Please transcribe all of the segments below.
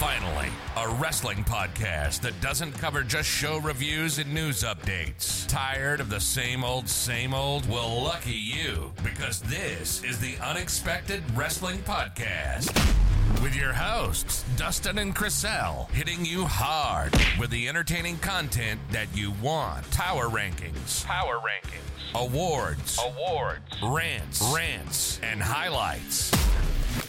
Finally, a wrestling podcast that doesn't cover just show reviews and news updates. Tired of the same old, same old? Well, lucky you, because this is the Unexpected Wrestling Podcast. With your hosts, Dustin and Chriselle, hitting you hard with the entertaining content that you want. Power rankings, Power rankings. awards, Awards. rants, rants, and highlights.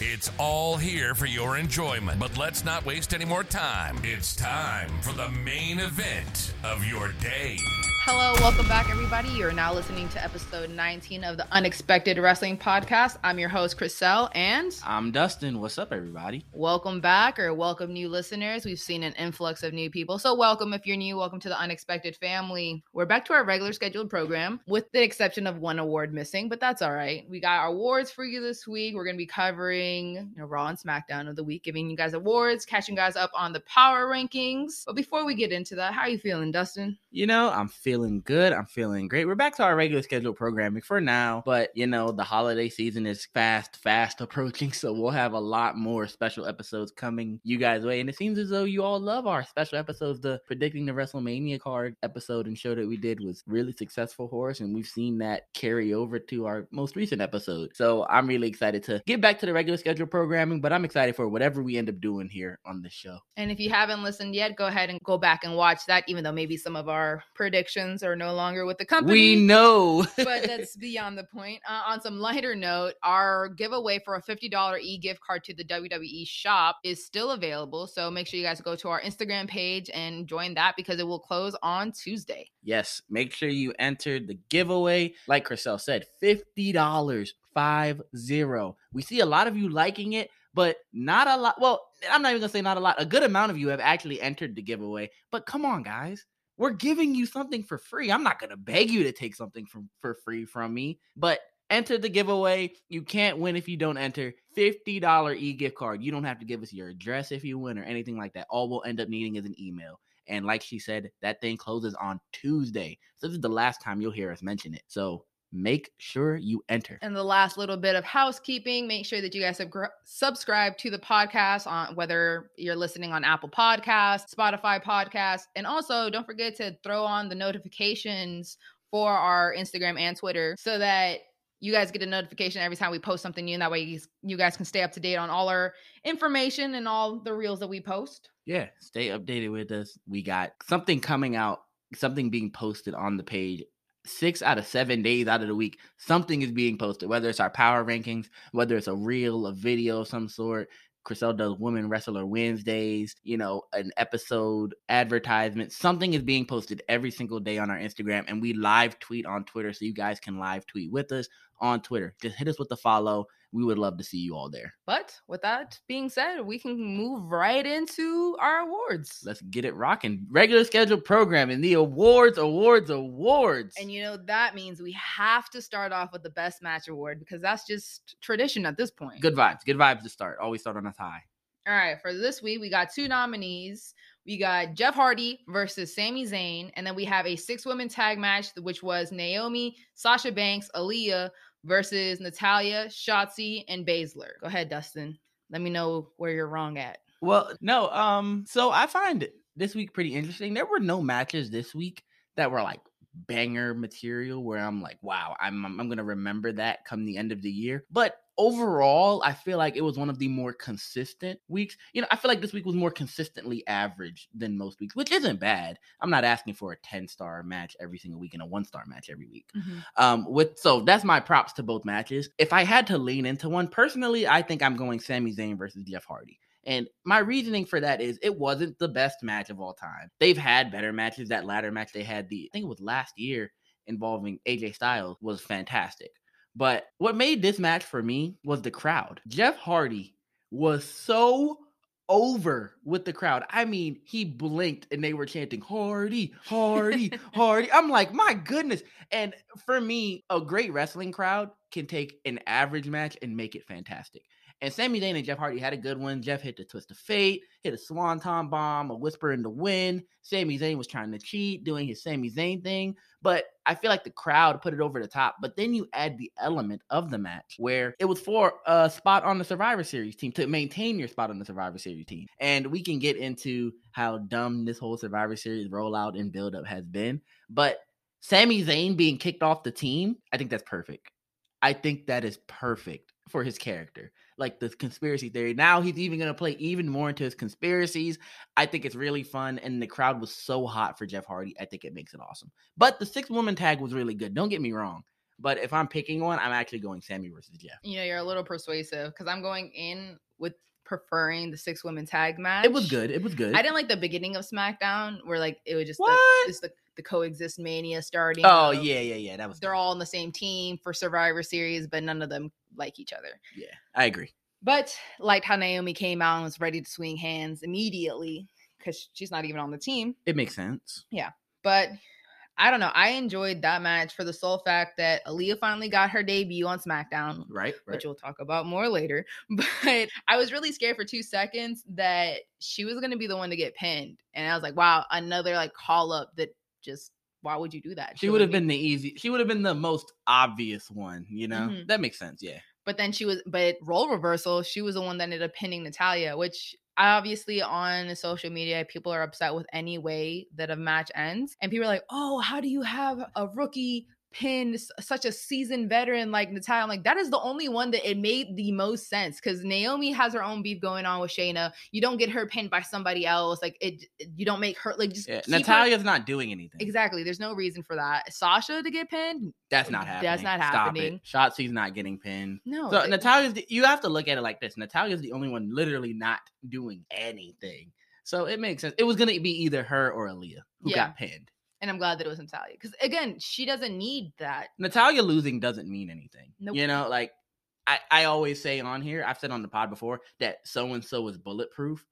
It's all here for your enjoyment, but let's not waste any more time. It's time for the main event of your day. Hello, welcome back, everybody. You're now listening to episode 19 of the Unexpected Wrestling Podcast. I'm your host, Chriselle, and I'm Dustin. What's up, everybody? welcome back or welcome new listeners. We've seen an influx of new people. So, welcome if you're new. Welcome to the Unexpected family. We're back to our regular scheduled program with the exception of one award missing, but that's all right. We got our awards for you this week. We're going to be covering you know, Raw and SmackDown of the week, giving you guys awards, catching guys up on the power rankings. But before we get into that, how are you feeling, Dustin? You know, I'm feeling good. I'm feeling great. We're back to our regular scheduled programming for now, but you know, the holiday season is fast, fast approaching, so we'll have a lot more special episodes coming you guys' way. And it seems as though you all love our special episodes. The predicting the WrestleMania card episode and show that we did was really successful for us, and we've seen that carry over to our most recent episode. So I'm really excited to get back to the regular scheduled programming, but I'm excited for whatever we end up doing here on the show. And if you haven't listened yet, go ahead and go back and watch that, even though maybe some of our predictions are no longer with the company. We know. but that's beyond the point. Uh, on some lighter note, our giveaway for a $50 e gift card to the WWE shop is still available. So make sure you guys go to our Instagram page and join that because it will close on Tuesday. Yes, make sure you enter the giveaway. Like Chriselle said, $50, five zero. We see a lot of you liking it, but not a lot. Well, I'm not even gonna say not a lot. A good amount of you have actually entered the giveaway. But come on, guys. We're giving you something for free. I'm not gonna beg you to take something from for free from me, but enter the giveaway. You can't win if you don't enter. $50 e-gift card. You don't have to give us your address if you win or anything like that. All we'll end up needing is an email. And like she said, that thing closes on Tuesday. So this is the last time you'll hear us mention it. So make sure you enter. And the last little bit of housekeeping, make sure that you guys sub- subscribe to the podcast on whether you're listening on Apple Podcasts, Spotify Podcasts, and also don't forget to throw on the notifications for our Instagram and Twitter so that you guys get a notification every time we post something new and that way you, you guys can stay up to date on all our information and all the reels that we post. Yeah, stay updated with us. We got something coming out, something being posted on the page. Six out of seven days out of the week, something is being posted, whether it's our power rankings, whether it's a reel, a video of some sort. Chriselle does Women Wrestler Wednesdays, you know, an episode advertisement. Something is being posted every single day on our Instagram, and we live tweet on Twitter so you guys can live tweet with us on Twitter. Just hit us with the follow. We would love to see you all there. But with that being said, we can move right into our awards. Let's get it rocking. Regular scheduled programming, the awards, awards, awards. And you know, that means we have to start off with the best match award because that's just tradition at this point. good vibes, good vibes to start. Always start on a high. All right, for this week, we got two nominees. We got Jeff Hardy versus Sami Zayn, and then we have a six women tag match, which was Naomi, Sasha Banks, Aliyah versus Natalya, Shotzi, and Baszler. Go ahead, Dustin. Let me know where you're wrong at. Well, no, um, so I find this week pretty interesting. There were no matches this week that were like banger material where I'm like, wow, I'm I'm, I'm gonna remember that come the end of the year. But overall, I feel like it was one of the more consistent weeks. You know, I feel like this week was more consistently average than most weeks, which isn't bad. I'm not asking for a 10 star match every single week and a one star match every week. Um, with so that's my props to both matches. If I had to lean into one personally, I think I'm going Sami Zayn versus Jeff Hardy. And my reasoning for that is it wasn't the best match of all time. They've had better matches. That ladder match they had the I think it was last year involving AJ Styles was fantastic. But what made this match for me was the crowd. Jeff Hardy was so over with the crowd. I mean, he blinked and they were chanting Hardy, Hardy, Hardy. I'm like, my goodness. And for me, a great wrestling crowd can take an average match and make it fantastic. And Sami Zayn and Jeff Hardy had a good one. Jeff hit the twist of fate, hit a swanton bomb, a whisper in the wind. Sami Zayn was trying to cheat, doing his Sami Zayn thing. But I feel like the crowd put it over the top. But then you add the element of the match where it was for a spot on the Survivor Series team to maintain your spot on the Survivor Series team. And we can get into how dumb this whole Survivor Series rollout and buildup has been. But Sami Zayn being kicked off the team, I think that's perfect. I think that is perfect for his character. Like the conspiracy theory. Now he's even going to play even more into his conspiracies. I think it's really fun. And the crowd was so hot for Jeff Hardy. I think it makes it awesome. But the six woman tag was really good. Don't get me wrong. But if I'm picking one, I'm actually going Sami versus Jeff. You know, you're a little persuasive because I'm going in with preferring the six women tag match. It was good. It was good. I didn't like the beginning of SmackDown where like it was just What? the, just the, the coexist mania starting. Oh yeah, yeah, yeah. That was. They're good. all on the same team for Survivor Series, but none of them like each other. Yeah, I agree. But liked how Naomi came out and was ready to swing hands immediately because she's not even on the team. It makes sense. Yeah. But I don't know. I enjoyed that match for the sole fact that Aliyah finally got her debut on SmackDown, Right. Right. which we'll talk about more later. But I was really scared for two seconds that she was going to be the one to get pinned. And I was like, wow, another like call up that just, why would you do that? She Shouldn't would have been the easy. She would have been the most obvious one. You know. Mhm. That makes sense. Yeah. But then she was, but role reversal, she was the one that ended up pinning Natalya, which obviously on social media, people are upset with any way that a match ends. And people are like, oh, how do you have a rookie pin such a seasoned veteran like Natalya? I'm like, that is the only one that it made the most sense because Naomi has her own beef going on with Shayna. You don't get her pinned by somebody else. Like, it, you don't make her, like, just Yeah. keep her- Natalya's not doing anything. Exactly. There's no reason for that. Sasha to get pinned? That's not happening. That's not Stop happening. It. Shotzi's not getting pinned. No. So th- Natalya's the, you have to look at it like this. Natalya's the only one literally not doing anything. So it makes sense. It was gonna be either her or Aliyah who Yeah. got pinned. And I'm glad that it was Natalya because again, she doesn't need that. Natalya losing doesn't mean anything. Nope. You know, like I, I always say on here, I've said on the pod before that so and so is bulletproof.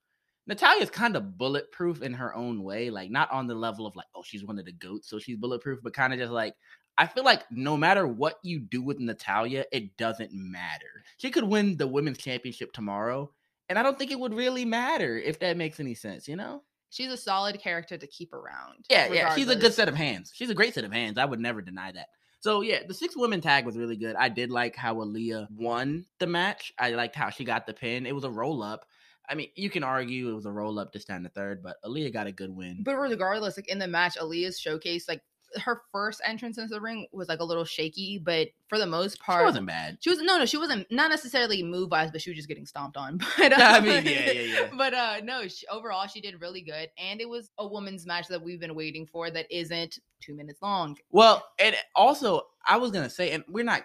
Natalya's kind of bulletproof in her own way, like not on the level of like, oh, she's one of the goats, so she's bulletproof, but kind of just like I feel like no matter what you do with Natalya, it doesn't matter. She could win the women's championship tomorrow, and I don't think it would really matter if that makes any sense, you know? She's a solid character to keep around. Yeah, yeah. She's a good set of hands. She's a great set of hands. I would never deny that. So yeah, the six women tag was really good. I did like how Aliyah won the match. I liked how she got the pin. It was a roll up. I mean, you can argue it was a roll up to stand the third, but Aliyah got a good win. But regardless, like in the match, Aliyah's showcase, like her first entrance into the ring was like a little shaky, but for the most part, She wasn't bad. She was no, no, she wasn't not necessarily move wise, but she was just getting stomped on. But uh, I mean, yeah, yeah, yeah. But uh, no, she, overall she did really good, and it was a women's match that we've been waiting for that isn't two minutes long. Well, and also I was gonna say, and we're not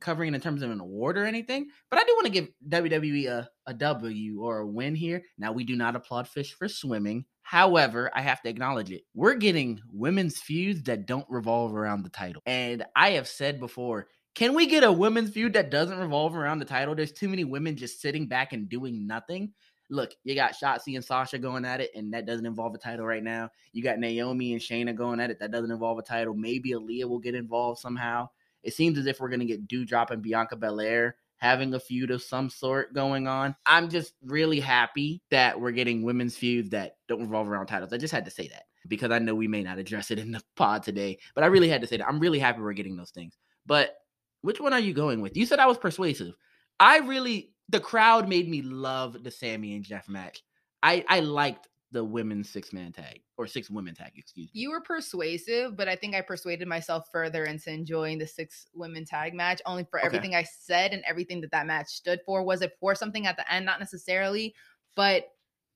covering it in terms of an award or anything, but I do want to give WWE a, a W or a win here. Now we do not applaud Fish for swimming. However, I have to acknowledge it. We're getting women's feuds that don't revolve around the title. And I have said before, can we get a women's feud that doesn't revolve around the title? There's too many women just sitting back and doing nothing. Look, you got Shotzi and Sasha going at it, and that doesn't involve a title right now. You got Naomi and Shayna going at it. That doesn't involve a title. Maybe Aliyah will get involved somehow. It seems as if we're going to get Doudrop and Bianca Belair having a feud of some sort going on. I'm just really happy that we're getting women's feuds that don't revolve around titles. I just had to say that because I know we may not address it in the pod today, but I really had to say that. I'm really happy we're getting those things. But which one are you going with? You said I was persuasive. I really, the crowd made me love the Sami and Jeff match. I, I liked the women's six man tag or six women tag, excuse me. You were persuasive, but I think I persuaded myself further into enjoying the six women tag match only for Okay. everything I said and everything that that match stood for. Was it for something at the end? Not necessarily, but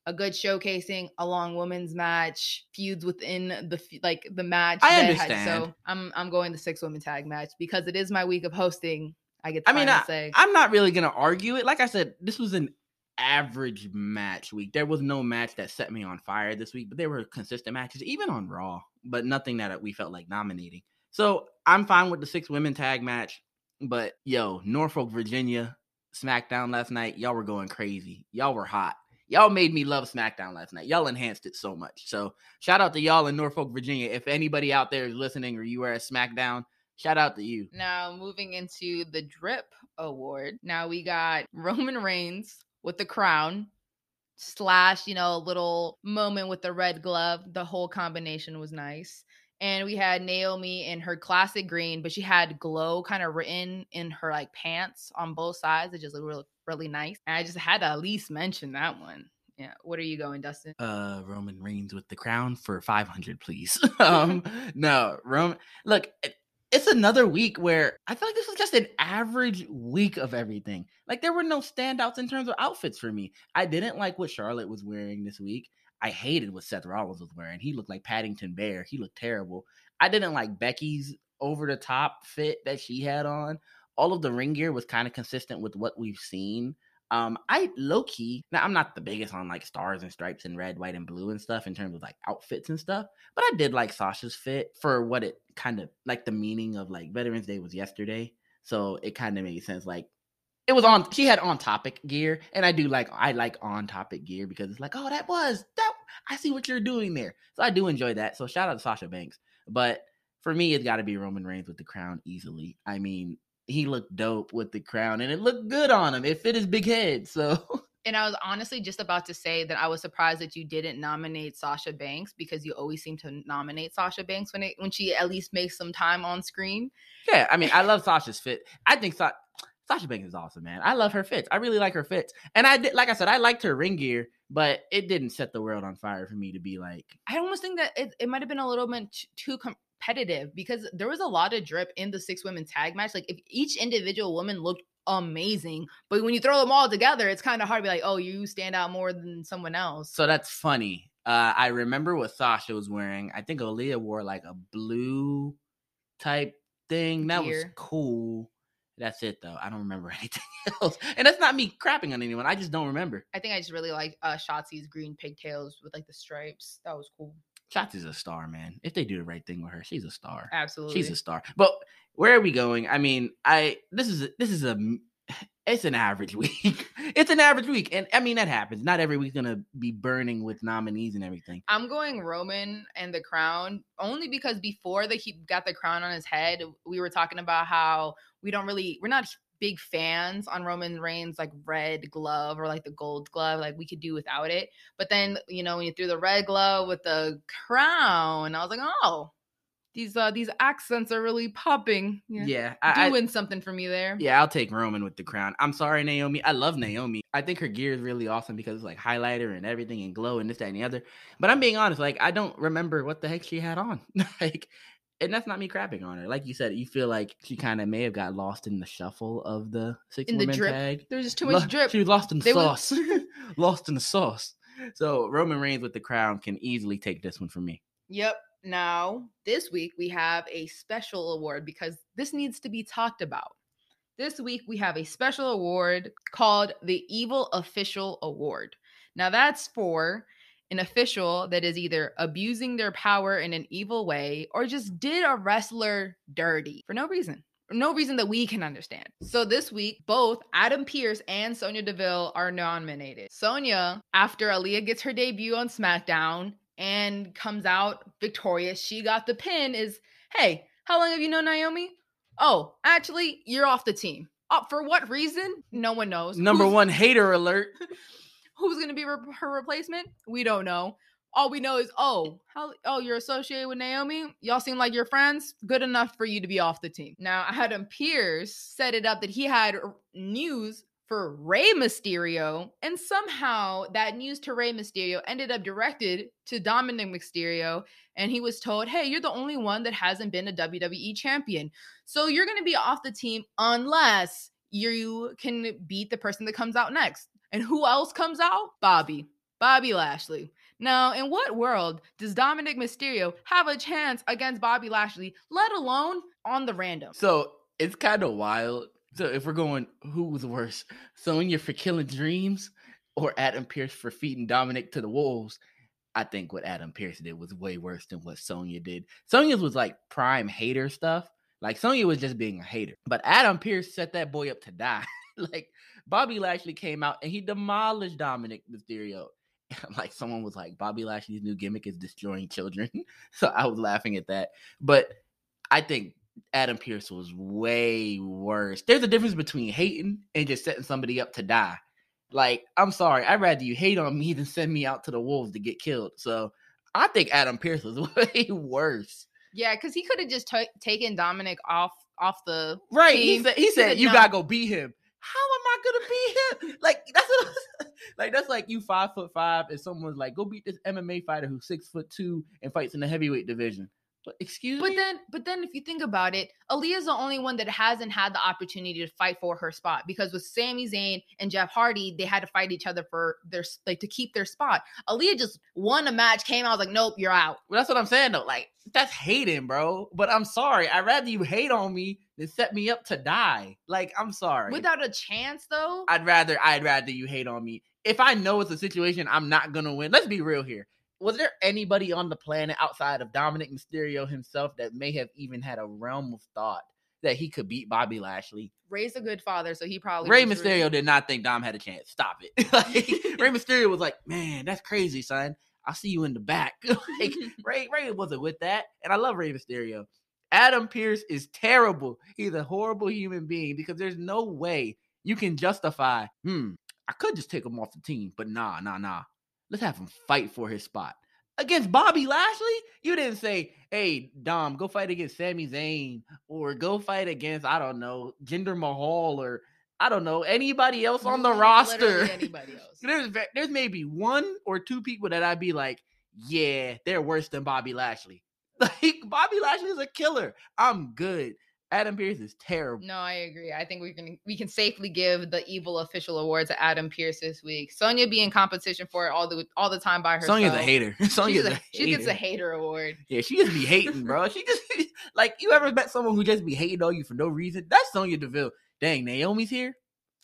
a good showcasing, a long women's match, feuds within the like the match. I that had- understand. so I'm I'm going the six women tag match because it is my week of hosting. I get. I mean, I, say I'm not really gonna argue it. Like I said, this was an average match week. There was no match that set me on fire this week, but there were consistent matches, even on Raw, but nothing that we felt like nominating. So I'm fine with the six women tag match. But yo, Norfolk, Virginia, SmackDown last night, y'all were going crazy. Y'all were hot. Y'all made me love SmackDown last night. Y'all enhanced it so much. So shout out to y'all in Norfolk, Virginia. If anybody out there is listening or you are at SmackDown, Shout out to you. Now, moving into the Drip Award. Now we got Roman Reigns with the crown slash, you know, a little moment with the red glove. The whole combination was nice. And we had Naomi in her classic green, but she had glow kind of written in her like pants on both sides. It just looked really, really nice. And I just had to at least mention that one. Yeah. What are you going, Dustin? Uh, Roman Reigns with the crown for 500, please. um, no, Roman. Look, it's another week where I feel like this was just an average week of everything. Like there were no standouts in terms of outfits for me. I didn't like what Charlotte was wearing this week. I hated what Seth Rollins was wearing. He looked like Paddington Bear. He looked terrible. I didn't like Becky's over the top fit that she had on. All of the ring gear was kind of consistent with what we've seen. Um, I low key now I'm not the biggest on like stars and stripes and red, white, and blue and stuff in terms of like outfits and stuff, but I did like Sasha's fit for what it kind of like the meaning of like Veterans Day was yesterday, so it kind of made sense. Like it was on she had on topic gear, and I do like I like on topic gear because it's like oh that was that I see what you're doing there, so I do enjoy that. So shout out to Sasha Banks, but for me it's got to be Roman Reigns with the crown easily. I mean he looked dope with the crown and it looked good on him. It fit his big head. So and I was honestly just about to say that I was surprised that you didn't nominate Sasha Banks because you always seem to nominate Sasha Banks when it when she at least makes some time on screen. Yeah, I mean, I love Sasha's fit. I think Sa- Sasha Banks is awesome, man. I love her fits. I really like her fits. And I did, like I said, I liked her ring gear, but it didn't set the world on fire for me to be like. I almost think that it, it might have been a little bit too com- competitive because there was a lot of drip in the six women tag match. Like if each individual woman looked amazing, but when you throw them all together, it's kind of hard to be like, oh, you stand out more than someone else. So that's funny. Uh, I remember what Sasha was wearing. I think Aliyah wore like a blue type thing. That Gear. was cool. That's it though. I don't remember anything else. And that's not me crapping on anyone. I just don't remember. I think I just really like uh Shotzi's green pigtails with like the stripes. That was cool. Shotzi's a star, man. If they do the right thing with her, she's a star. Absolutely, she's a star. But where are we going? I mean, I this is a, this is a it's an average week. it's an average week, and I mean that happens. Not every week's gonna be burning with nominees and everything. I'm going Roman and the crown only because before that he got the crown on his head, we were talking about how we don't really we're not big fans on Roman Reigns like red glove or like the gold glove. Like we could do without it. But then, you know, when you threw the red glove with the crown, I was like, oh, these uh these accents are really popping. Yeah, yeah I, doing I, something for me there. Yeah, I'll take Roman with the crown. I'm sorry, Naomi. I love Naomi. I think her gear is really awesome because it's like highlighter and everything and glow and this, that, and the other. But I'm being honest, like I don't remember what the heck she had on. like and that's not me crapping on her. Like you said, you feel like she kind of may have got lost in the shuffle of the six in women the drip. tag. There's just too much drip. She was lost in the they sauce. lost in the sauce. So Roman Reigns with the crown can easily take this one from me. Yep. Now, this week we have a special award because this needs to be talked about. This week we have a special award called the Evil Official Award. Now, that's for an official that is either abusing their power in an evil way or just did a wrestler dirty for no reason. No reason that we can understand. So this week, both Adam Pearce and Sonya Deville are nominated. Sonya, after Aliyah gets her debut on SmackDown and comes out victorious, she got the pin. Is hey, how long have you known Naomi? Oh, actually, you're off the team. Oh, for what reason? No one knows. Number Who's- one hater alert. Who's going to be re- her replacement? We don't know. All we know is, oh, how, oh, you're associated with Naomi. Y'all seem like you're friends. Good enough for you to be off the team. Now, Adam Pearce set it up that he had news for Rey Mysterio, and somehow that news to Rey Mysterio ended up directed to Dominic Mysterio, and he was told, "Hey, you're the only one that hasn't been a WWE champion, so you're going to be off the team unless you can beat the person that comes out next." And who else comes out? Bobby. Bobby Lashley. Now, in what world does Dominic Mysterio have a chance against Bobby Lashley, let alone on the random? So it's kind of wild. So if we're going, who was worse, Sonya for killing dreams or Adam Pearce for feeding Dominic to the wolves? I think what Adam Pearce did was way worse than what Sonya did. Sonya's was like prime hater stuff. Like Sonya was just being a hater, but Adam Pearce set that boy up to die. like Bobby Lashley came out and he demolished Dominic Mysterio. like someone was like, Bobby Lashley's new gimmick is destroying children. so I was laughing at that. But I think Adam Pearce was way worse. There's a difference between hating and just setting somebody up to die. Like, I'm sorry, I'd rather you hate on me than send me out to the wolves to get killed. So I think Adam Pearce was way worse. Yeah, because he could have just ta- taken Dominic off off the Right. He said he said you "No." gotta go beat him. How am I gonna be him? Like that's what, like that's like you five foot five and someone's like, go beat this MMA fighter who's six foot two and fights in the heavyweight division. But excuse But me. then, but then, if you think about it, Aliyah's the only one that hasn't had the opportunity to fight for her spot because with Sami Zayn and Jeff Hardy, they had to fight each other for their like to keep their spot. Aaliyah just won a match, came out was like, nope, you're out. Well, that's what I'm saying though. Like that's hating, bro. But I'm sorry. I'd rather you hate on me than set me up to die. Like I'm sorry. Without a chance, though. I'd rather I'd rather you hate on me. If I know it's a situation I'm not gonna win, let's be real here. Was there anybody on the planet outside of Dominic Mysterio himself that may have even had a realm of thought that he could beat Bobby Lashley? Rey's a good father, so he probably Rey Mysterio did not think Dom had a chance. Stop it. like, Rey Mysterio was like, "Man, that's crazy, son. I'll see you in the back." like Rey Rey wasn't with that, and I love Rey Mysterio. Adam Pearce is terrible. He's a horrible human being because there's no way you can justify. Hmm, I could just take him off the team, but nah, nah, nah. Let's have him fight for his spot against Bobby Lashley. You didn't say, "Hey, Dom, go fight against Sami Zayn," or "Go fight against I don't know Jinder Mahal," or I don't know anybody else on the roster. Anybody else? there's there's maybe one or two people that I'd be like, yeah, they're worse than Bobby Lashley. Like Bobby Lashley is a killer. I'm good. Adam Pearce is terrible. No, I agree. I think we can we can safely give the evil official award to Adam Pearce this week. Sonya be in competition for it all the all the time by herself. Sonya's a hater. Sonya's a, a, she gets a hater. hater award. Yeah, she just be hating, bro. She just like you ever met someone who just be hating on you for no reason? That's Sonya Deville. Dang, Naomi's here.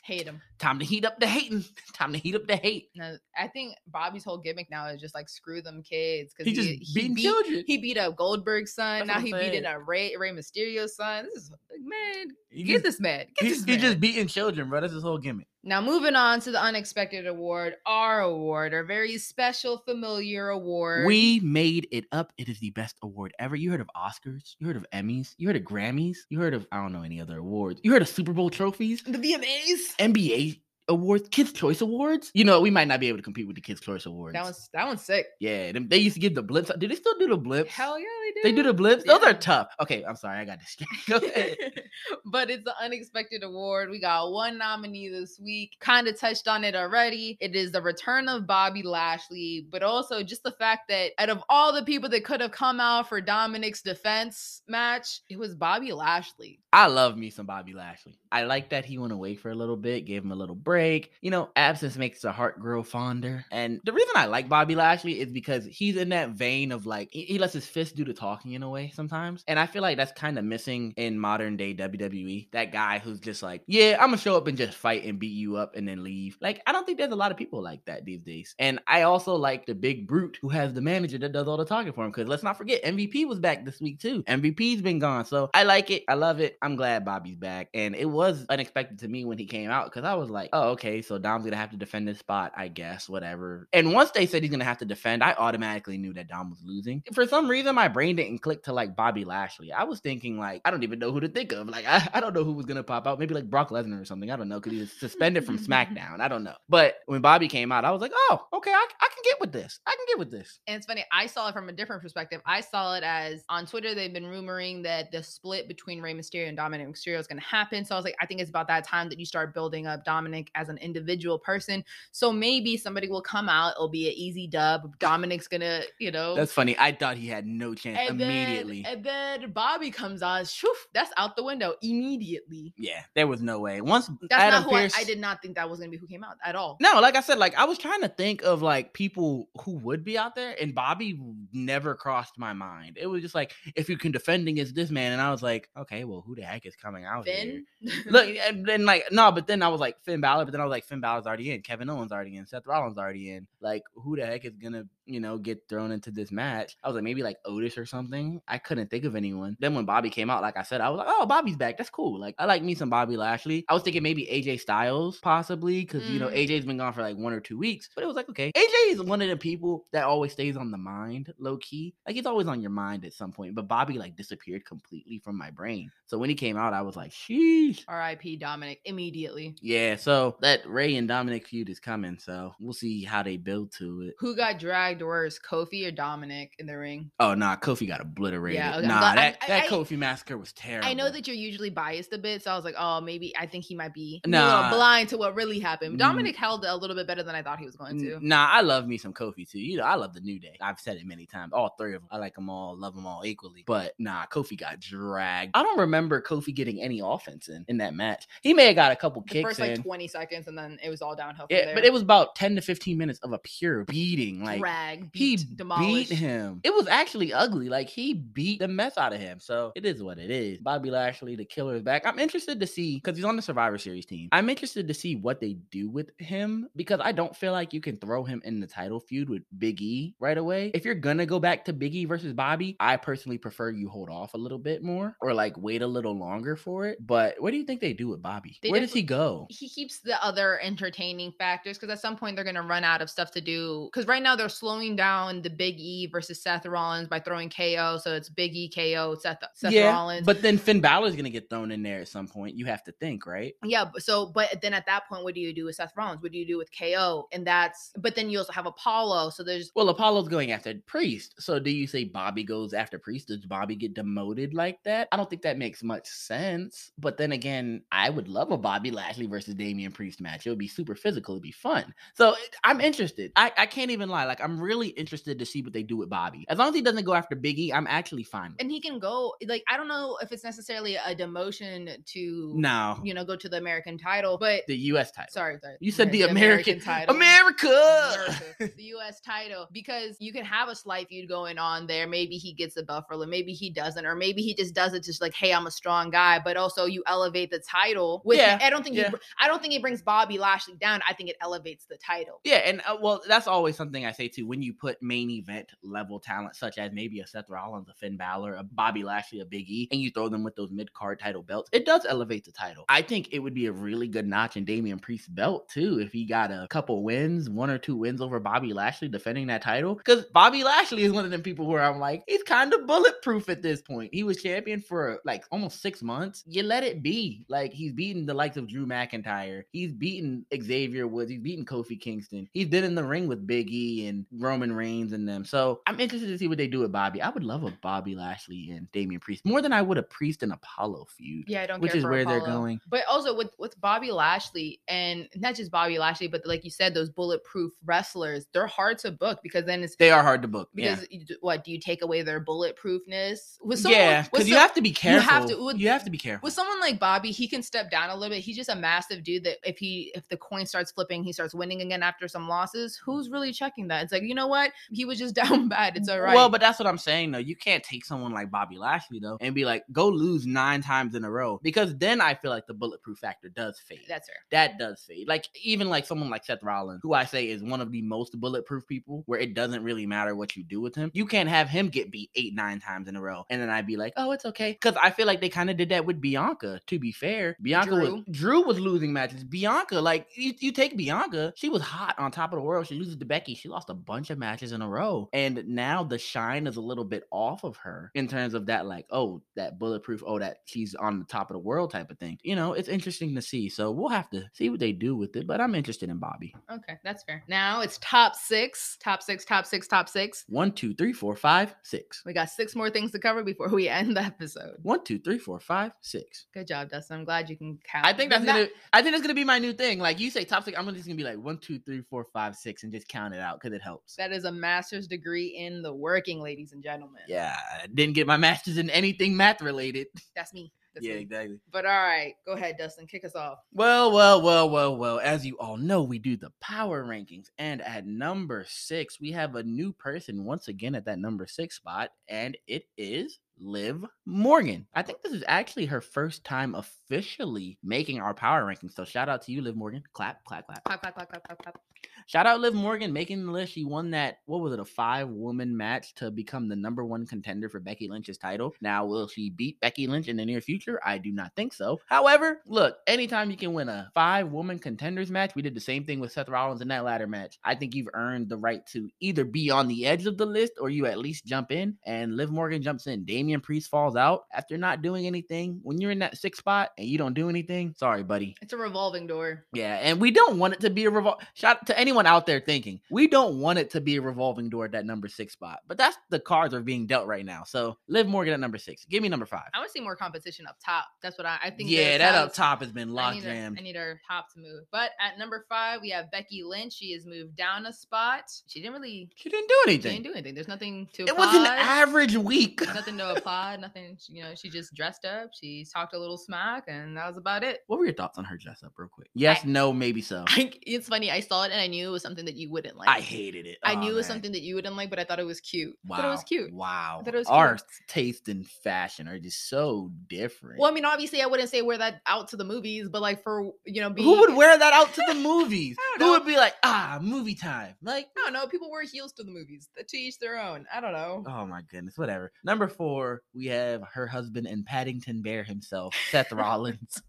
Hate him. Time to heat up the hating. Time to heat up the hate. No, I think Bobby's whole gimmick now is just like screw them kids because He just beating beat, children. He beat up Goldberg's son. That's now he beat saying. up Rey Rey Mysterio's son. This is like, man, He get just, this man. Get he, this he man. just beating children, bro. That's his whole gimmick. Now, moving on to the unexpected award, our award, our very special, familiar award. We made it up. It is the best award ever. You heard of Oscars? You heard of Emmys? You heard of Grammys? You heard of I don't know any other awards. You heard of Super Bowl trophies? the VMAs. NBA awards, Kids Choice Awards? You know, we might not be able to compete with the Kids Choice Awards. That one's that one's sick. yeah, them, they used to give the blips. Do they still do the blips? Hell yeah, they do. They do the blips. Those are tough. Okay, I'm sorry, I got distracted. But it's an unexpected award. We got one nominee this week. Kind of touched on it already. It is the return of Bobby Lashley, but also just the fact that out of all the people that could have come out for Dominic's defense match, it was Bobby Lashley. I love me some Bobby Lashley. I like that he went away for a little bit, gave him a little break. You know, absence makes the heart grow fonder. And the reason I like Bobby Lashley is because he's in that vein of like, he, lets his fist do the talking in a way sometimes. And I feel like that's kind of missing in modern day WWE. That guy who's just like, yeah, I'm going to show up and just fight and beat you up and then leave. Like, I don't think there's a lot of people like that these days. And I also like the big brute who has the manager that does all the talking for him. Because let's not forget, MVP was back this week too. MVP's been gone. So I like it. I love it. I'm glad Bobby's back. And it was unexpected to me when he came out because I was like, oh, Oh, okay, so Dom's gonna have to defend his spot, I guess, whatever. And once they said he's gonna have to defend, I automatically knew that Dom was losing. For some reason, my brain didn't click to like Bobby Lashley. I was thinking like, I don't even know who to think of. Like, I, I don't know who was gonna pop out. Maybe like Brock Lesnar or something. I don't know because he was suspended from SmackDown. I don't know. But when Bobby came out, I was like, oh, okay, I, I can get with this. I can get with this. And it's funny, I saw it from a different perspective. I saw it as on Twitter, they've been rumoring that the split between Rey Mysterio and Dominic Mysterio is to happen. So I was like, I think it's about that time that you start building up Dominic as an individual person. So maybe somebody will come out, it'll be an easy dub. Dominic's to, you know. That's funny. I thought he had no chance and immediately. Then, and then Bobby comes on, shoof, that's out the window immediately. yeah, there was no way. Once That's Adam not who Pearce, I, I did not think that was to be who came out at all. No, like I said, like I was trying to think of like people who would be out there, and Bobby never crossed my mind. It was just like if you can defend against this man, and I was like, okay, well, who the heck is coming out here? Look, and then like no, but then I was like Finn Balor Balor, but then I was like, Finn Balor's already in, Kevin Owens already in, Seth Rollins already in. Like, who the heck is gonna, you know, get thrown into this match? I was like, maybe like Otis or something. I couldn't think of anyone. Then when Bobby came out, like I said, I was like, oh, Bobby's back. That's cool. Like, I like me some Bobby Lashley. I was thinking maybe AJ Styles possibly because you know Mm. AJ's been gone for like one or two weeks, but it was like okay. AJ is one of the people that always stays on the mind, low key. Like he's always on your mind at some point. But Bobby like disappeared completely from my brain. So when he came out, I was like, sheesh. R.I.P. Dominic immediately. Yeah, so that Rey and Dominic feud is coming, so we'll see how they build to it. Who got dragged worse, Kofi or Dominic in the ring? Oh nah, Kofi got obliterated. Yeah, okay, nah, that, I- that I- Kofi massacre was terrible. I know that you're usually biased a bit, so I was like, oh, maybe I think he might be Nah. blind to what really happened. Mm. Dominic held a little bit better than I thought he was going to. Nah, I love me some Kofi too. You know, I love the New Day. I've said it many times. All three of them. I like them all, love them all equally. But nah, Kofi got dragged. I don't remember Kofi getting any offense in in that match. He may have got a couple The kicks first in. like 20 seconds, and then it was all downhill. Yeah, there. but it was about 10 to 15 minutes of a pure beating. Like drag, he beat, demolished. beat him. It was actually ugly. Like he beat the mess out of him. So it is what it is. Bobby Lashley, the killer, is back. I'm interested to see because he's on the Survivor Series team. I'm interested to see what they do with him because I don't feel like you can throw him in the title feud with Big E right away. If you're gonna go back to Big E versus Bobby, I personally prefer you hold off a little bit more or like wait a little longer for it. But what do you think they do with Bobby? They Where does he go? He keeps the other entertaining factors because at some point they're going to run out of stuff to do. Because right now they're slowing down the Big E versus Seth Rollins by throwing KO. So it's Big E KO, Seth, Seth Rollins. But then Finn Balor's gonna get thrown in there at some point. You have to think, right? Yeah, so but then at that point, what do you do with Seth Rollins? What do you do with KO? And that's but then you also have Apollo. So there's Well, Apollo's going after Priest. So do you say Bobby goes after Priest? Does Bobby get demoted like that? I don't think that makes much sense. But then again, I would love a Bobby Lashley versus Damian Priest match. It would be super physical. It'd be fun. So I'm interested. I, I can't even lie. Like I'm really interested to see what they do with Bobby. As long as he doesn't go after Biggie, I'm actually fine. And he can go like I don't know if it's necessarily a demotion to No, you know go to the American title, but the U.S. title. sorry, sorry You said the Amer- American- title. America. America, the U.S. title, because you can have a slight feud going on there. Maybe he gets a buffer, or maybe he doesn't, or maybe he just does it just like, "Hey, I'm a strong guy," but also you elevate the title. With Yeah, I don't think yeah. he, I don't think it brings Bobby Lashley down. I think it elevates the title. Yeah, and uh, well, that's always something I say too. When you put main event level talent, such as maybe a Seth Rollins, a Finn Balor, a Bobby Lashley, a Big E, and you throw them with those mid card title belts, it does elevate the title. I think it would be a really good notch in Damian Priest's belt too if he got a couple wins, one or two wins over Bobby Lashley defending that title. Because Bobby Lashley is one of them people where I'm like, he's kind of bulletproof at this point. He was champion for like almost six months. You let it be. Like he's beaten the likes of Drew McIntyre. He's beaten Xavier Woods. He's beaten Kofi Kingston. He's been in the ring with Big E and Roman Reigns and them. So I'm interested to see what they do with Bobby. I would love a Bobby Lashley and Damian Priest more than I would a Priest and Apollo feud. Yeah, I don't. Which is where they're going. But also with with Bobby Lashley and not just Bobby Lashley, but like you said, those bulletproof wrestlers, they're hard to book because then it's They are hard to book. Yeah. because you what do you take away their bulletproofness? With someone, yeah, because you some- have to be careful. You have to- with- you have to be careful. with someone like Bobby, he can step down a little bit. He's just a massive dude that if he if the coin starts flipping, he starts winning again after some losses. Mm. Who's really checking that? It's like you know what? He was just down bad. It's all right. Well, but that's what I'm saying though. You can't take someone like Bobby Lashley though and be like, go lose nine times in a row because then I feel like the bulletproof factor does fade. that's fair. that does fade. Like even like someone like Seth Rollins, who I say is one of the most bulletproof people, where it doesn't really matter what you do with him. You can't have him get beat eight, nine times in a row, and then I'd be like, oh, it's okay, because I feel like they kind of did that with Bianca. To be fair, Bianca was Drew. Drew was losing matches. Bianca, like you, you take Bianca, she was hot on top of the world. She loses to Becky. She lost a bunch of matches in a row, and now the shine is a little bit off of her in terms of that, like, oh, that bulletproof, oh, that she's on the top of the world type of thing. You know, it's interesting to see. So we'll have to see what they do with it. But I'm interested in Bobby. Okay, that's fair. Now it's top six, top six, top six, top six. One, two, three, four, five, six. We got six more things to cover before we end the episode. One, two, three, four, five, six. Good job, Dustin. I'm glad you can count. I think that's gonna. I think that's gonna be my new thing. Like you say, top six. I'm just gonna be like one, two, three, four, five, six, and just count it out because it helps. That is a master's degree in the working, ladies and gentlemen. Yeah, I didn't get my master's in anything math related. That's me. This yeah, week. exactly. But all right, go ahead, Dustin. Kick us off. Well, well, well, well, well. As you all know, we do the power rankings. And at number six, we have a new person once again at that number six spot, and it is Liv Morgan. I think this is actually her first time officially making our power rankings. So shout out to you, Liv Morgan. Clap, clap, clap. Clap, clap, clap, clap, clap, clap. Shout out Liv Morgan making the list. She won that, what was it, a five woman match to become the number one contender for Becky Lynch's title. Now, will she beat Becky Lynch in the near future? I do not think so. However, look, anytime you can win a five woman contenders match, we did the same thing with Seth Rollins in that ladder match. I think you've earned the right to either be on the edge of the list or you at least jump in. And Liv Morgan jumps in. Damian Priest falls out after not doing anything. When you're in that sixth spot and you don't do anything, sorry, buddy. It's a revolving door. Yeah, and we don't want it to be a revol. Shout out to anyone out there thinking we don't want it to be a revolving door at that number six spot, but that's the cards are being dealt right now. So Liv Morgan at number six. Give me number five. I want to see more competition up top. That's what I, I think. Yeah, that up top has been I locked her, jammed. I need our top to move. But at number five, we have Becky Lynch. She has moved down a spot. She didn't really She didn't do she anything. didn't do anything. There's nothing to It was an average week. nothing to applaud. Nothing. You know, she just dressed up. She talked a little smack, and that was about it. What were your thoughts on her dress up, real quick? Yes, no, maybe so. I, it's funny. I saw it and I knew it was something that you wouldn't like. I hated it. I Aw, knew it was man. something that you wouldn't like, but I thought it was cute. I Wow, thought it was cute. Wow, I thought it was our cute. taste in fashion are just so different. Well, I mean, obviously, I wouldn't say wear that out to the movies, but like for you know, being, Who would wear that out to the movies? I Who would be like, ah, movie time? Like, I don't know. People wear heels to the movies. To each their own. I don't know. Oh my goodness, whatever. Number four, we have her husband and Paddington Bear himself, Seth Rollins.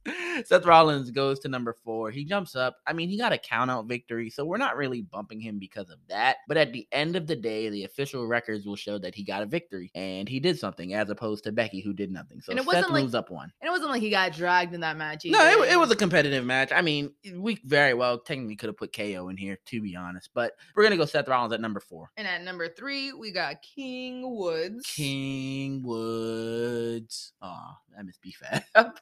Seth Rollins goes to number four. He jumps up. I mean, he got a count out victory, so we're not really bumping him because of that. But at the end of the day, the official records will show that he got a victory and he did something, as opposed to Becky, who did nothing. So And it Seth wasn't like- moves up one. And it wasn't like he got dragged in that match. No, it, it was a competitive match. I mean, we very well technically could have put KO in here, to be honest. But we're gonna go Seth Rollins at number four. And at number three, we got King Woods. King Woods. Oh, I miss BFAB.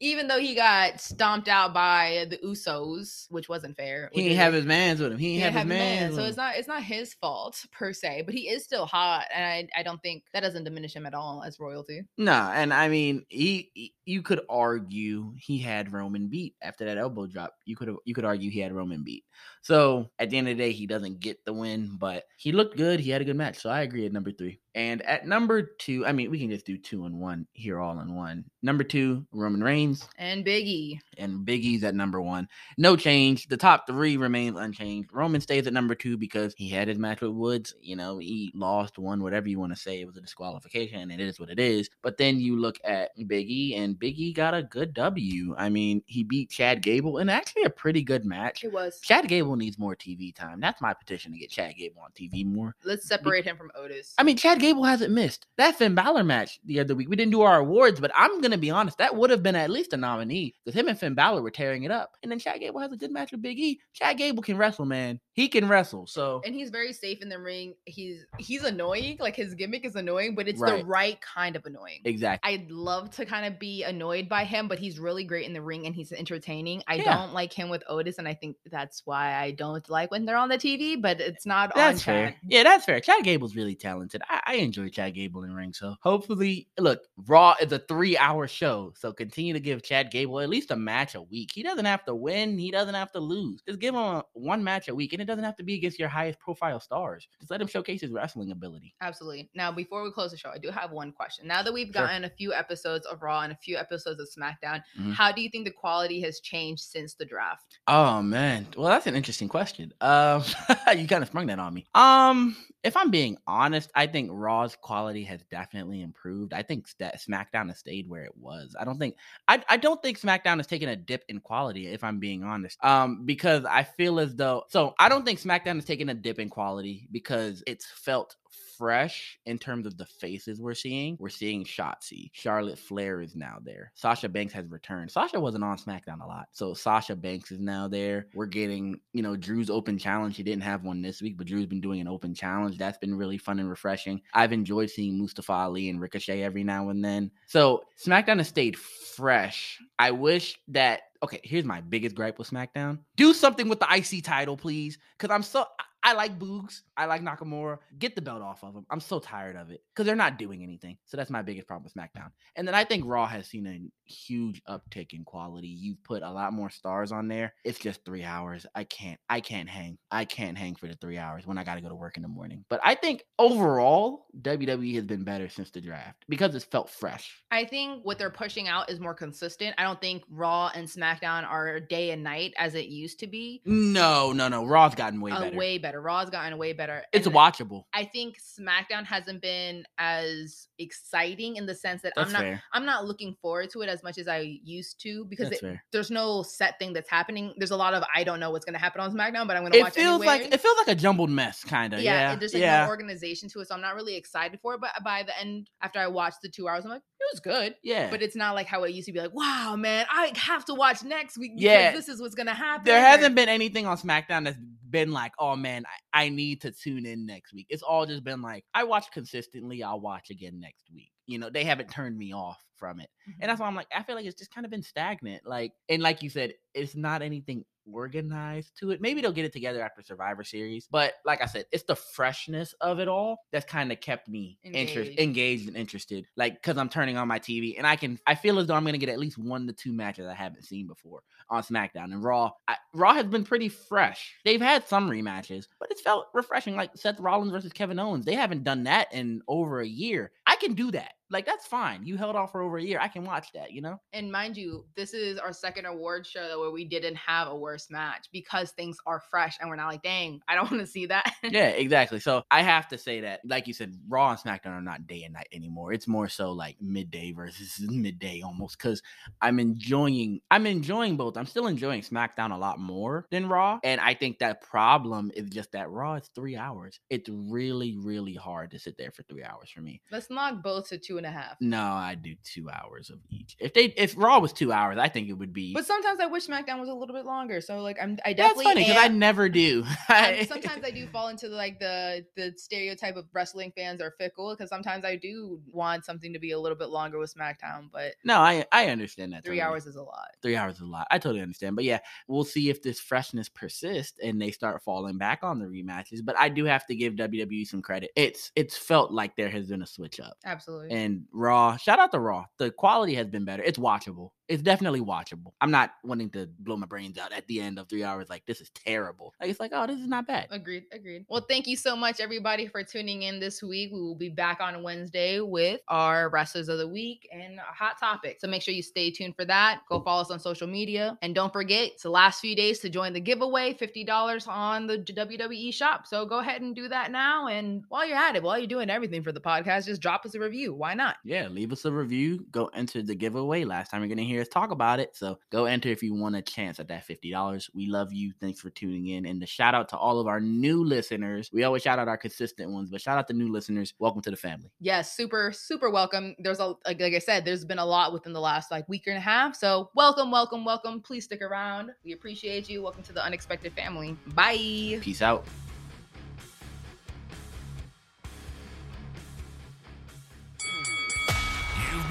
Even though he got stomped out by the Usos, which wasn't fair. he didn't have his mans with him. He he didn't didn't have his have mans. so it's not it's not his fault per se, but he is still hot, and I I don't think that doesn't diminish him at all as royalty. No, and I mean, he, he- you could argue he had Roman beat after that elbow drop. You could you could argue he had Roman beat. So at the end of the day, he doesn't get the win, but he looked good. He had a good match. So I agree at number three. And at number two, I mean, we can just do two and one here, all in one. Number two, Roman Reigns. And Biggie, and Big E's at number one. No change. The top three remains unchanged. Roman stays at number two because he had his match with Woods. You know, he lost one, whatever you want to say. It was a disqualification, and it is what it is. But then you look at Big E, and Big E got a good W. I mean, he beat Chad Gable in actually a pretty good match. it was. Chad Gable needs more TV time. That's my petition to get Chad Gable on TV more. Let's separate him from Otis. I mean, Chad Gable hasn't missed that Finn Balor match the other week. We didn't do our awards, but I'm gonna be honest, that would have been at least a nominee because him and Finn Balor were tearing it up. And then Chad Gable has a good match with Big E. Chad Gable can wrestle, man. He can wrestle. So and he's very safe in the ring. He's he's annoying. Like his gimmick is annoying, but it's Right. the right kind of annoying. exactly. I'd love to kind of be annoyed by him, but he's really great in the ring and he's entertaining. I Yeah. don't like him with Otis, and I think that's why I don't like when they're on the TV. But it's not That's on fair. Chad. Yeah, that's fair. Chad Gable's really talented. I, I enjoy Chad Gable in ring. So hopefully, look, Raw is a three hour show. So continue to give Chad Gable at least a match a week. He doesn't have to win, he doesn't have to lose. Just give him a, one match a week. And it doesn't have to be against your highest profile stars. Just let him showcase his wrestling ability. Absolutely. Now, before we close the show, I do have one question. Now that we've Sure. gotten a few episodes of Raw and a few episodes of SmackDown, Mhm. how do you think the quality has changed since the draft? Oh man. Well, that's an interesting question. Um you kind of sprung that on me. Um if I'm being honest, I think Raw's quality has definitely improved. I think that SmackDown has stayed where it was. I don't think I, I don't think SmackDown has taken a dip in quality, if I'm being honest. Um, because I feel as though so I don't think SmackDown has taken a dip in quality because it's felt fresh in terms of the faces we're seeing. We're seeing Shotzi. Charlotte Flair is now there. Sasha Banks has returned. Sasha wasn't on SmackDown a lot. So Sasha Banks is now there. We're getting, you know, Drew's open challenge. He didn't have one this week, but Drew's been doing an open challenge. That's been really fun and refreshing. I've enjoyed seeing Mustafa Ali and Ricochet every now and then. So SmackDown has stayed fresh. I wish that okay, here's my biggest gripe with SmackDown. Do something with the IC title, please. Cause I'm so I- like Boogs. I like Nakamura. Get the belt off of him. I'm so tired of it because they're not doing anything. So that's my biggest problem with SmackDown. And then I think Raw has seen a huge uptick in quality. You've put a lot more stars on there. It's just three hours. I can't. I can't hang. I can't hang for the three hours when I got to go to work in the morning. But I think overall WWE has been better since the draft because it's felt fresh. I think what they're pushing out is more consistent. I don't think Raw and SmackDown are day and night as it used to be. No, no, no. Raw's gotten way Uh, better. way better. Raw's gotten way better. it's And watchable. I think SmackDown hasn't been as exciting in the sense that That's I'm not fair. I'm not looking forward to it as much as I used to because it, there's no set thing that's happening. There's a lot of I don't know what's gonna happen on SmackDown, but I'm gonna It watch feels like it feels like a jumbled mess, kind of. yeah, Yeah, there's like yeah, no organization to it, so I'm not really excited for it. But by the end, after I watched the two hours, I'm like, it was good. yeah. But it's not like how it used to be like, wow, man, I have to watch next week because Yeah. this is what's gonna happen. there hasn't been anything on SmackDown that's been like, oh man, I, I need to tune in next week. It's all just been like, I watch consistently, I'll watch again next week. You know, they haven't turned me off from it. Mm-hmm. And that's why I'm like, I feel like it's just kind of been stagnant. Like, and like you said, it's not anything organized to it. Maybe they'll get it together after Survivor Series. But like I said, it's the freshness of it all that's kind of kept me interest, Engaged. engaged and interested. Like, because I'm turning on my TV and I can, I feel as though I'm going to get at least one to two matches I haven't seen before on SmackDown. And Raw, I, Raw has been pretty fresh. They've had some rematches, but it's felt refreshing. Like Seth Rollins versus Kevin Owens. They haven't done that in over a year. I can do that. Like, that's fine. You held off for over a year. I can watch that, you know? and mind you, this is our second award show where we didn't have a worse match because things are fresh and we're not like, dang, I don't want to see that. yeah, exactly. So I have to say that, like you said, Raw and SmackDown are not day and night anymore. It's more so like midday versus midday almost because I'm enjoying I'm enjoying both. I'm still enjoying SmackDown a lot more than Raw. And I think that problem is just that Raw is three hours. It's really, really hard to sit there for three hours for me. Let's knock both to two and a half. No, I do two hours of each. If they if Raw was two hours, I think it would be But sometimes I wish SmackDown was a little bit longer. So like I'm I definitely. that's funny because I never do. sometimes I do fall into like the the stereotype of wrestling fans are fickle because sometimes I do want something to be a little bit longer with SmackDown, but No, I I understand that. three totally. hours is a lot. three hours is a lot. I totally understand. But yeah, we'll see if this freshness persists and they start falling back on the rematches. But I do have to give WWE some credit. It's it's felt like there has been a switch up. Absolutely. And Raw, shout out to Raw. The quality has been better. It's watchable. It's definitely watchable. I'm not wanting to blow my brains out at the end of three hours like this is terrible. Like it's like, oh, this is not bad. Agreed. Agreed. Well, thank you so much, everybody, for tuning in this week. We will be back on Wednesday with our wrestlers of the week and a hot topic. So make sure you stay tuned for that. Go follow us on social media. And don't forget, it's the last few days to join the giveaway $50 on the WWE shop. So go ahead and do that now. And while you're at it, while you're doing everything for the podcast, just drop us a review. Why not? Yeah, leave us a review. Go enter the giveaway. Last time you're gonna hear talk about it. So go enter if you want a chance at that fifty dollars. We love you. Thanks for tuning in. And the shout out to all of our new listeners. We always shout out our consistent ones, but shout out to new listeners. Welcome to the family. Yes, super, super welcome. There's a like, like I said, there's been a lot within the last like week and a half. So welcome, welcome, welcome. Please stick around. We appreciate you. Welcome to the unexpected family. Bye. Peace out.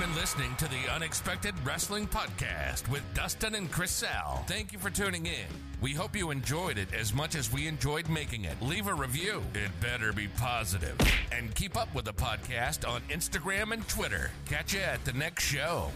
Been listening to the Unexpected Wrestling Podcast with Dustin and Chris Sal. Thank you for tuning in. We hope you enjoyed it as much as we enjoyed making it. Leave a review. It better be positive. And keep up with the podcast on Instagram and Twitter. Catch you at the next show.